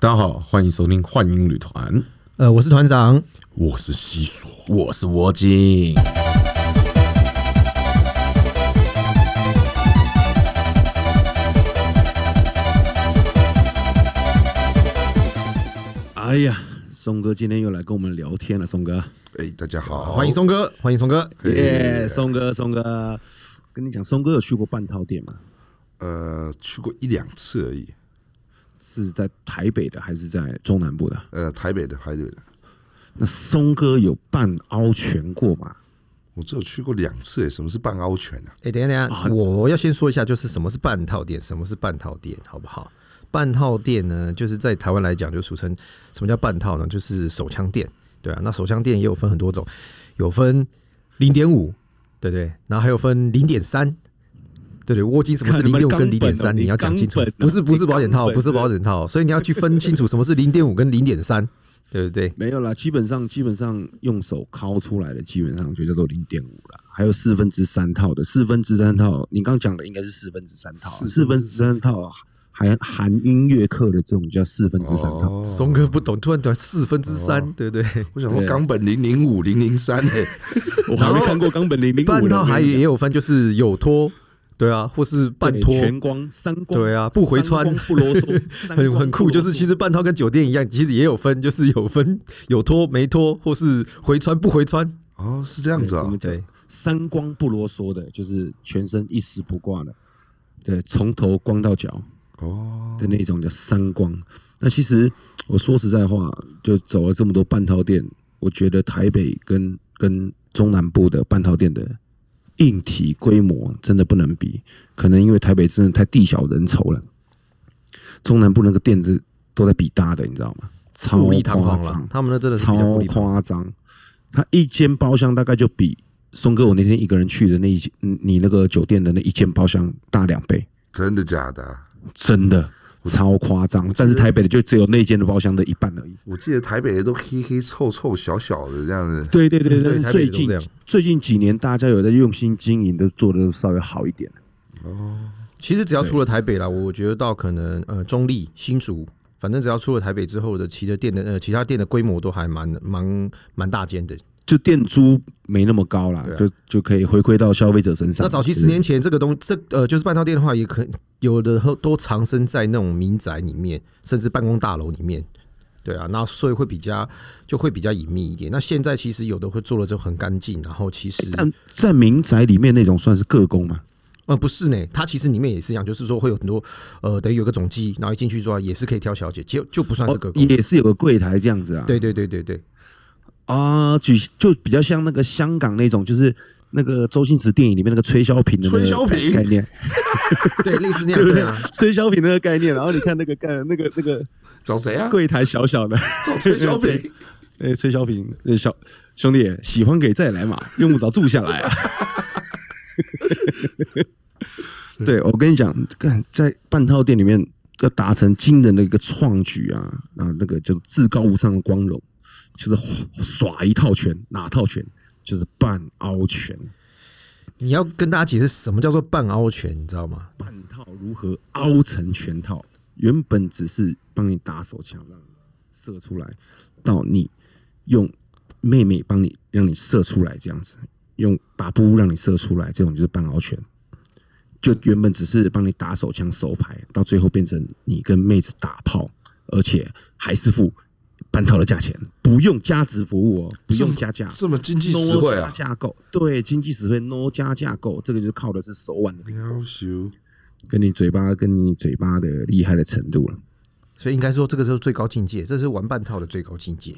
大家好，欢迎收听幻影旅团，呃，我是团长，我是西索，我是窝金。哎呀，松哥今天又来跟我们聊天了，松哥，哎，大家好，欢迎松哥，欢迎松哥。耶，松哥，松哥，跟你讲，松哥有去过半套店吗？呃，去过一两次而已，是在台北的还是在中南部的？呃，台北的，台北的。那松哥有半凹拳过吗？我只有去过两次，哎，什么是半凹拳啊？哎，等一下，等一下，我要先说一下，就是什么是半套店，什么是半套店，好不好？半套店呢，就是在台湾来讲，就俗称什么叫半套呢？就是手枪店，对啊。那手枪店也有分很多种，有分零点五，对不对？然后还有分零点三，对对。窝金什么是零点五跟零点三？你要讲清楚，不是不是保险套，不是保险套，所以你要去分清楚什么是零点五跟零点三，对不对？没有啦，基本上基本上用手敲出来的，基本上就叫做零点五了。还有四分之三套的，四分之三套，你刚讲的应该是四分之三套，四分之三套。还含音乐课的这种叫四分之三套，松哥不懂，突然讲四分之三，对不对？我想说冈本零零五零零三诶，我还没看过冈本零零五。半套还也有分，就是有拖，对啊，或是半脱全光三光，对啊，不回穿不啰嗦，很很酷。就是其实半套跟酒店一样，其实也有分，就是有分有脱没脱，或是回穿不回穿。哦，是这样子啊。对，三光不啰嗦的，就是全身一丝不挂的，对，从头光到脚。哦，的那种叫三光。那其实我说实在话，就走了这么多半套店，我觉得台北跟跟中南部的半套店的硬体规模真的不能比。可能因为台北真的太地小人稠了，中南部那个店子都在比大的，你知道吗？超夸张，他们那真的超夸张。他一间包厢大概就比松哥我那天一个人去的那一间，你那个酒店的那一间包厢大两倍。真的假的？真的超夸张，但是台北的就只有那间的包厢的一半而已。我记得台北的都黑黑臭臭小小的这样子。对对对对，最近最近几年大家有在用心经营，都做的稍微好一点。哦，其实只要出了台北啦，我觉得到可能呃中立新竹，反正只要出了台北之后的其他店的呃其他店的规模都还蛮蛮蛮大间的。就店租没那么高啦，就就可以回馈到消费者身上。那早期十年前这个东这呃就是半套店的话，也可有的都藏身在那种民宅里面，甚至办公大楼里面。对啊，那所以会比较就会比较隐秘一点。那现在其实有的会做的就很干净，然后其实但在民宅里面那种算是个工吗？呃，不是呢，它其实里面也是一样，就是说会有很多呃，等于有个总机，然后一进去之后也是可以挑小姐，就就不算是个工，也是有个柜台这样子啊。对对对对对。啊，举就比较像那个香港那种，就是那个周星驰电影里面那个吹箫瓶的吹箫瓶概念，对，类似那样对啊，吹箫瓶那个概念。然后你看那个干那个那个找谁啊？柜台小小的找吹箫瓶，哎，吹箫瓶，小兄弟喜欢可以再来嘛，用不着住下来啊。对我跟你讲，干在半套店里面要达成惊人的一个创举啊啊，那个就至高无上的光荣。就是耍一套拳，哪套拳？就是半凹拳。你要跟大家解释什么叫做半凹拳，你知道吗？半套如何凹成全套？原本只是帮你打手枪，让你射出来，到你用妹妹帮你让你射出来，这样子用把布让你射出来，这种就是半凹拳。就原本只是帮你打手枪手牌，到最后变成你跟妹子打炮，而且还是付。半套的价钱不用加值服务哦，不用加价，这么经济实惠啊！架构对经济实惠，no 加价购，这个就靠的是手腕的跟你嘴巴跟你嘴巴的厉害的程度了。所以应该说，这个是最高境界，这是玩半套的最高境界。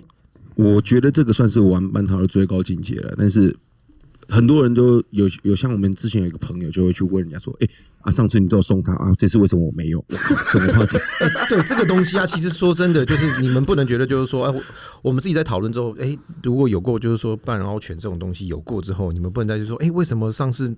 我觉得这个算是玩半套的最高境界了，但是。很多人都有有像我们之前有一个朋友就会去问人家说：“哎啊，上次你都有送他啊，这次为什么我没有？” 什么话？对这个东西啊，其实说真的，就是你们不能觉得就是说，哎，我们自己在讨论之后，哎，如果有过就是说半凹拳这种东西有过之后，你们不能再就说，哎，为什么上次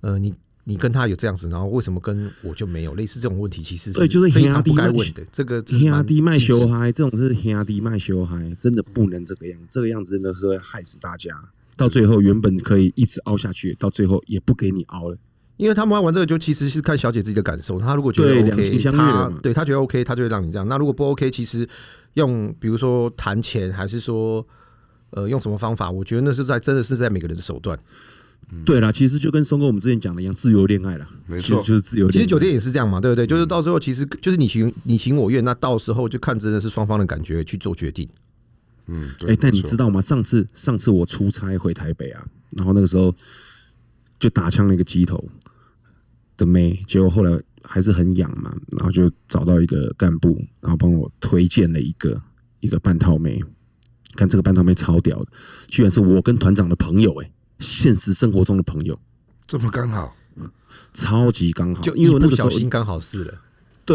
呃你你跟他有这样子，然后为什么跟我就没有？类似这种问题，其实对，就是非常不该问的。这个压低卖修嗨，这种是压低卖修嗨，真的不能这个样，这个样子真的是会害死大家。到最后，原本可以一直凹下去，到最后也不给你凹了，因为他们玩玩这个，就其实是看小姐自己的感受。她如果觉得两情 OK，相悦她对她觉得 OK，她就会让你这样。那如果不 OK，其实用比如说谈钱，还是说呃用什么方法，我觉得那是在真的是在每个人的手段。对啦，其实就跟松哥我们之前讲的一样，自由恋爱啦，没错就是自由恋爱。其实酒店也是这样嘛，对不对？就是到最后，其实就是你情你情我愿，那到时候就看真的是双方的感觉去做决定。嗯，对哎、但你知道吗？上次上次我出差回台北啊，然后那个时候就打枪了一个鸡头的妹，结果后来还是很痒嘛，然后就找到一个干部，然后帮我推荐了一个一个半套妹。看这个半套妹超屌的，居然是我跟团长的朋友哎、现实生活中的朋友，这么刚好，超级刚好，就因为不我那个时候小心刚好是了。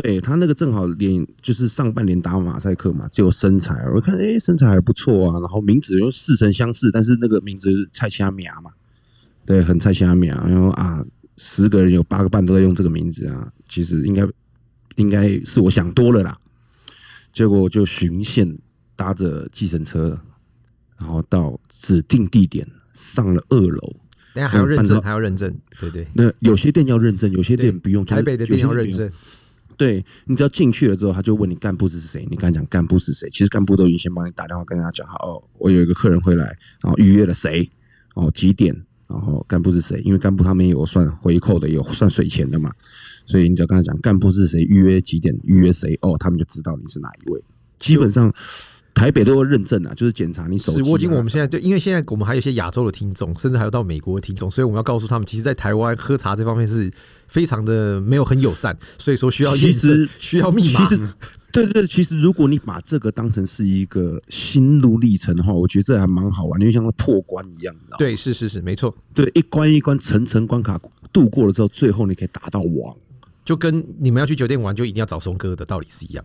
对他那个正好脸就是上半年打马赛克嘛，只有身材，我看哎、诶身材还不错啊，然后名字又似曾相识，但是那个名字是蔡虾苗嘛，对，很蔡虾苗，然后啊十个人有八个半都在用这个名字啊，其实应该应该是我想多了啦，结果就巡线搭着计程车，然后到指定地点上了二楼，等下还要认证，还要认证，对对那有些店要认证，有些店不用，就是台北的店要认。证，对你只要进去了之后，他就问你干部是谁，你跟他讲干部是谁，其实干部都已经先帮你打电话跟他讲好，哦，我有一个客人会来，然后预约了谁，哦几点，然后干部是谁，因为干部他们有算回扣的，有算水钱的嘛，所以你只要跟他讲干部是谁，预约几点，预约谁，哦，他们就知道你是哪一位。基本上台北都有认证啊，就是检查你手机、啊。是我已经我们现在就，因为现在我们还有一些亚洲的听众，甚至还有到美国的听众，所以我们要告诉他们，其实，在台湾喝茶这方面是非常的没有很友善，所以说需要验其实证，需要密码。其实，对对，其实如果你把这个当成是一个心路历程的话，我觉得这还蛮好玩，因为像破关一样？对，是是是，没错，对，一关一关层层关卡度过了之后，最后你可以达到王。就跟你们要去酒店玩，就一定要找松哥的道理是一样。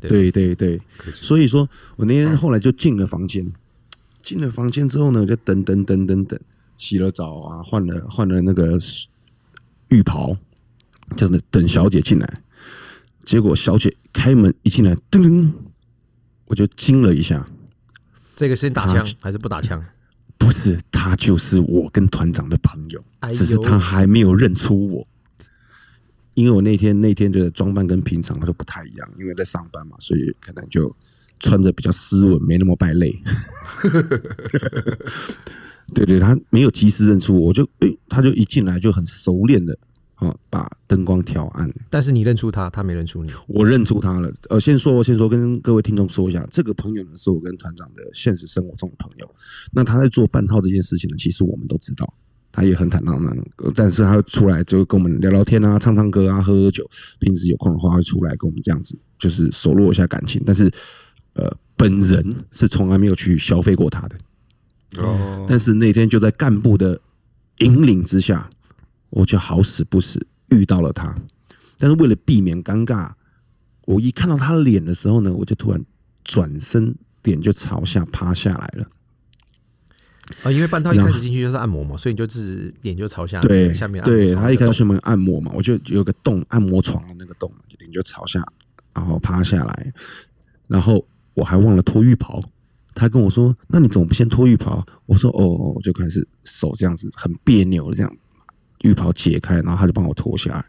对对对，所以说我那天后来就进了房间，进了房间之后呢，就等等等等等，洗了澡啊，换了换了那个浴袍，就等等小姐进来。结果小姐开门一进来，噔噔，我就惊了一下。这个是打枪还是不打枪？不是，他就是我跟团长的朋友，哎只是他还没有认出我。因为我那天那天的装扮跟平常都不太一样，因为在上班嘛，所以可能就穿着比较斯文，没那么败类。对对，他没有及时认出我，我就诶、他就一进来就很熟练的啊，把灯光调暗。但是你认出他，他没认出你。我认出他了。呃，先说，先说，跟各位听众说一下，这个朋友呢是我跟团长的现实生活中的朋友。那他在做半套这件事情呢，其实我们都知道，他也很坦荡荡，呃但是他会出来就跟我们聊聊天啊，唱唱歌啊，喝喝酒。平时有空的话会出来跟我们这样子，就是熟络一下感情。但是，呃，本人是从来没有去消费过他的。哦，但是那天就在干部的引领之下，我就好死不死遇到了他。但是为了避免尴尬，我一看到他脸的时候呢，我就突然转身，脸就朝下趴下来了。啊，因为半套一开始进去就是按摩嘛，所以你就是脸就朝下，对，下面对他一开始我们按摩嘛，我就有个洞，按摩床的那个洞，脸就朝下，然后趴下来，然后我还忘了脱浴袍。他跟我说：“那你怎么不先脱浴袍？”我说：“哦，哦我就开始手这样子很别扭的这样，浴袍解开，然后他就帮我脱下来。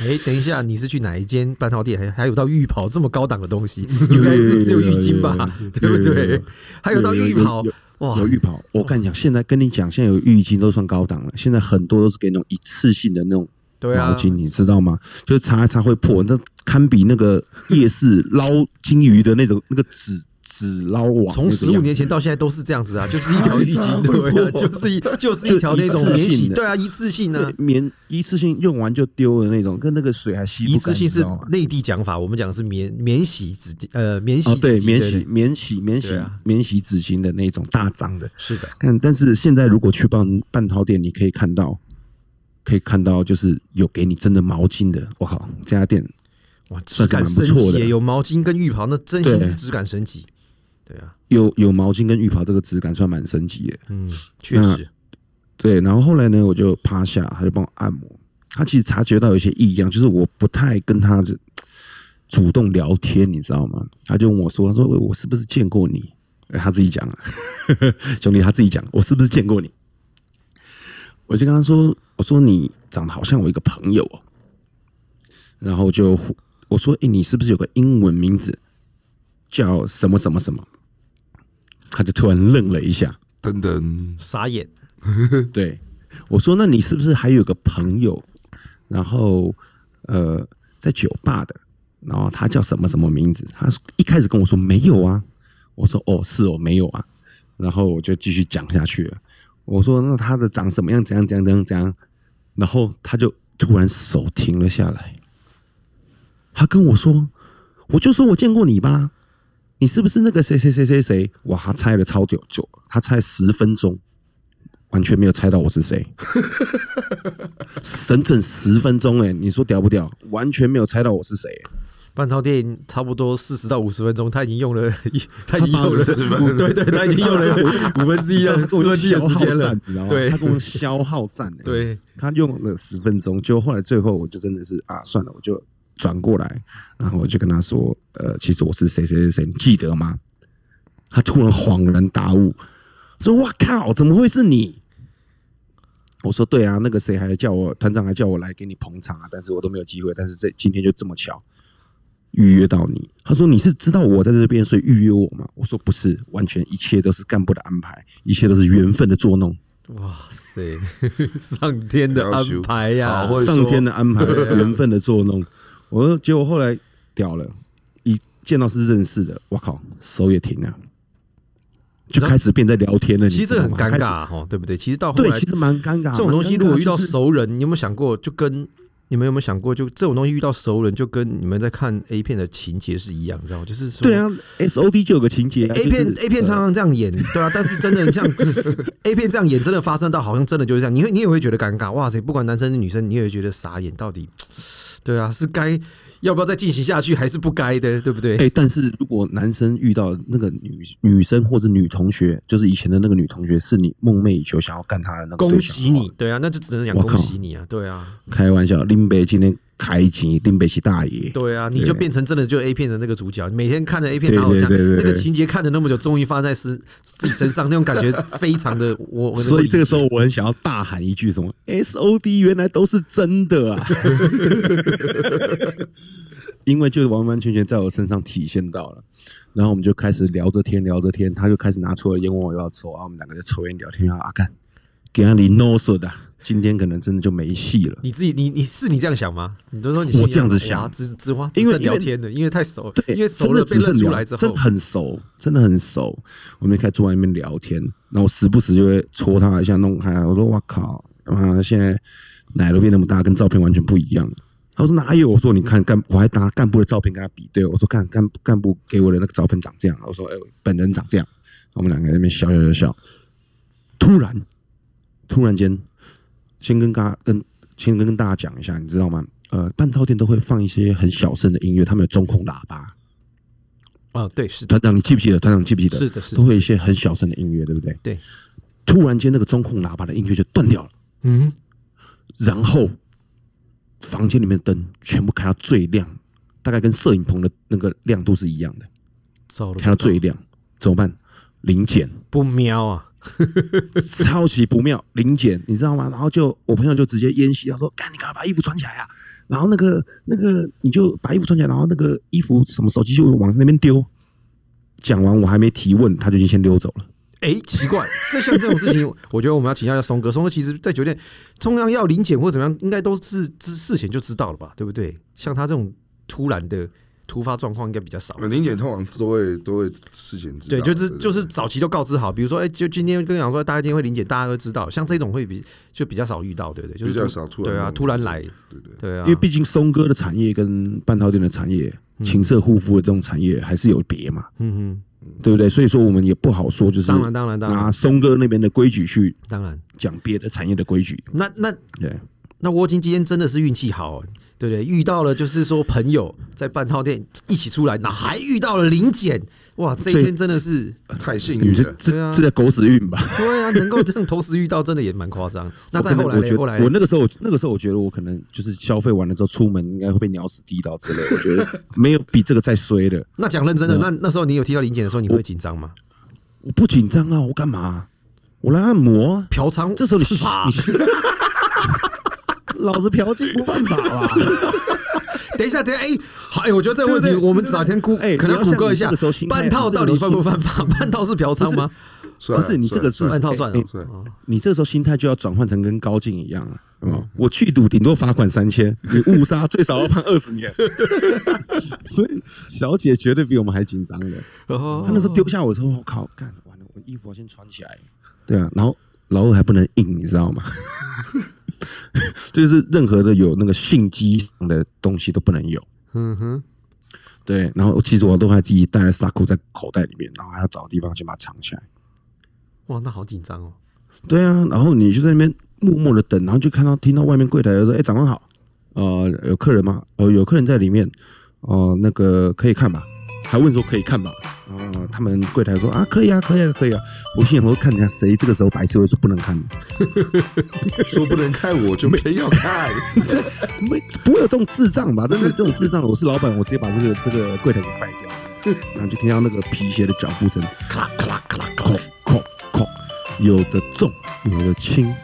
哎，等一下，你是去哪一间半套店？还还有到浴袍这么高档的东西？应该是只有浴巾吧，对不对？还有到浴袍哇有！浴袍。我跟你讲，现在跟你讲，现在有浴巾都算高档了。现在很多都是给那种一次性的那种对啊毛巾，你知道吗？就是擦一擦会破，那堪比那个夜市捞金鱼的那种那个纸纸捞网。从十五年前到现在都是这样子啊，就是一条 浴巾，对啊，就是一 就是一条那种免洗，对啊，一次性啊免，一次性用完就丢的那种，跟那个水还吸不。一次性是内地讲法，我们讲的是免免洗纸巾，呃，免洗哦，对，免洗免洗免洗啊免洗纸巾的那种大张的。是的，但但是现在如果去半半套店，你可以看到，可以看到就是有给你真的毛巾的。我靠，这家店哇，质感不升错有毛巾跟浴袍，那真心是质感升级。对啊，有有毛巾跟浴袍，这个质感算蛮升级的。嗯，确实，对，然后后来呢，我就趴下，他就帮我按摩。他其实察觉到有一些异样，就是我不太跟他就主动聊天，你知道吗？他就问我说：“他说喂我是不是见过你？”哎他自己讲啊，兄弟，他自己讲，我是不是见过你？我就跟他说：“我说你长得好像我一个朋友哦，然后就我说，哎，你是不是有个英文名字叫什么什么什么？他就突然愣了一下，噔噔，傻眼。对我说，那你是不是还有个朋友？然后呃，在酒吧的，然后他叫什么什么名字？他一开始跟我说没有啊。我说哦，是哦，没有啊。然后我就继续讲下去了。我说那他的长什么样？怎样怎样怎样怎样？然后他就突然手停了下来。他跟我说：“我就说我见过你吧，你是不是那个谁谁谁谁谁？”哇，他猜了超久久，他猜十分钟，完全没有猜到我是谁。整整十分钟哎，你说屌不屌？完全没有猜到我是谁。半套店差不多四十到五十分钟，他已经用了一，他已经用了五，对对，他已经用了五分之一的四分之一的时间了，对，他跟我消耗战，对，他用了十分钟，就后来最后我就真的是啊，算了，我就转过来，然后我就跟他说，呃，其实我是谁谁谁谁，你记得吗？他突然恍然大悟，说：“哇靠，怎么会是你？”我说：“对啊，那个谁还叫我团长还叫我来给你捧场啊，但是我都没有机会，但是这今天就这么巧。”预约到你，他说你是知道我在这边，所以预约我吗？我说不是，完全一切都是干部的安排，一切都是缘分的作弄。哇塞，上天的安排呀，上天的安排，缘分的作弄。我说，结果后来屌了，一见到是认识的，我靠，手也停了，就开始变在聊天了。其实这很尴尬哈，对不对？其实到后来其实蛮尴尬。这种东西如果遇到熟人，你有没有想过，就跟。你们有没有想过，就这种东西遇到熟人，就跟你们在看 A 片的情节是一样，知道吗？就是说对啊，S O D 就有个情节，A 片 A 片常常这样演，对啊。但是真的像 A 片这样演，真的发生到好像真的就是这样，你会你也会觉得尴尬，哇塞！不管男生女生，你也会觉得傻眼，到底对啊，是该。要不要再进行下去？还是不该的，对不对？哎，但是如果男生遇到那个女女生或者女同学，就是以前的那个女同学，是你梦寐以求想要干她的那个，恭喜你，对啊，那就只能讲恭喜你啊，对啊。开玩笑，林北今天开机，林北是大爷，对啊，你就变成真的就 A 片的那个主角，每天看着 A 片，然后讲那个情节看了那么久，终于发在身自己身上，那种感觉非常的我。所以这个时候我很想要大喊一句什么：S O D 原来都是真的啊！因为就是完完全全在我身上体现到了，然后我们就开始聊着天聊着天，他就开始拿出了烟，问我要抽，然后我们两个就抽烟聊天啊。阿干，给阿你 no 说的，今天可能真的就没戏了。你自己，你你是你这样想吗？你都说你我这样子想，只只花因为聊天的，因为太熟，对，因为熟了被认出来之后，真的很熟，真的很熟。我们开始坐在那边聊天，然后时不时就会戳他一下，弄他。我说哇靠，妈，现在奶都变那么大，跟照片完全不一样。他说哪有？我说你看干，我还拿干部的照片跟他比对。我说看干干部给我的那个照片长这样。我说哎，本人长这样。我们两个在那边笑笑笑笑。突然，突然间，先跟大家跟先跟跟大家讲一下，你知道吗？呃，半套店都会放一些很小声的音乐，他们有中控喇叭。啊，对，是的团长，你记不记得？团长记不记得？是的，是的都会一些很小声的音乐，对不对？对。突然间，那个中控喇叭的音乐就断掉了。嗯，然后。房间里面的灯全部开到最亮，大概跟摄影棚的那个亮度是一样的，开到最亮，怎么办？零检不瞄啊，超级不妙，零检你知道吗？然后就我朋友就直接烟袭，他说：“干，你赶快把衣服穿起来啊！”然后那个那个你就把衣服穿起来，然后那个衣服什么手机就往那边丢。讲完我还没提问，他就已经先溜走了。哎，奇怪，这像这种事情，我觉得我们要请教一下松哥。松哥其实，在酒店中央要临检或怎么样，应该都是之事前就知道了吧？对不对？像他这种突然的突发状况，应该比较少。临检通常都会都会事前知道，对，就是就是早期就告知好。比如说，哎，就今天跟讲说，大家今天会临检，大家都知道。像这种会比就比较少遇到，对不对？比较少突然对啊，突然来，对对对啊。因为毕竟松哥的产业跟半套店的产业、情色护肤的这种产业还是有别嘛。嗯哼。对不对？所以说我们也不好说，就是当然当然当然拿松哥那边的规矩去当然讲别的产业的规矩。那那对，那沃金今天真的是运气好，对不对？遇到了就是说朋友在半套店一起出来，哪还遇到了林检。哇，这一天真的是太幸运了，这这叫狗屎运吧？对啊，能够这样同时遇到，真的也蛮夸张。那再后来，后来我那个时候，那个时候我觉得我可能就是消费完了之后出门应该会被鸟屎滴到之类。我觉得没有比这个再衰的。那讲认真的，那那时候你有提到林检的时候，你会紧张吗？我不紧张啊，我干嘛？我来按摩、嫖娼。这时候你老子嫖妓不犯法 吧？等一下，等一下，哎，好，哎，我觉得这个问题我们哪天估，哎可能要谷歌一下半套到底犯不犯法？半套是嫖娼吗？算不是你这个是半套算你这时候心态就要转换成跟高进一样了。嗯，我去赌顶多罚款三千，你误杀最少要判二十年。所以小姐绝对比我们还紧张的。哦她那时候丢下我说：“我靠，干完了，我衣服要先穿起来。”对啊，然后老二还不能硬，你知道吗？就是任何的有那个性机的东西都不能有。嗯哼，对，然后其实我都还自己带了沙库在口袋里面，然后还要找地方先把它藏起来。哇，那好紧张哦。对啊，然后你就在那边默默的等，然后就看到听到外面柜台说：“哎，长官好，呃，有客人吗？呃，有客人在里面，哦、那个可以看吧？”还问说可以看吧？哦、他们柜台说啊，可以啊，可以啊，可以啊。我心想说，看一下谁这个时候白痴会说不能看，说不能看，我就偏要看。没不会有这种智障吧？真的这种智障，我是老板，我直接把这个这个柜台给废掉。然后就听到那个皮鞋的脚步声，咔啦咔啦咔啦，哐哐哐，有的重，有的轻，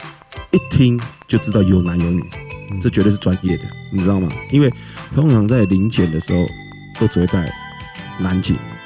一听就知道有男有女，这绝对是专业的，你知道吗？因为通常在临检的时候，都只会带南极。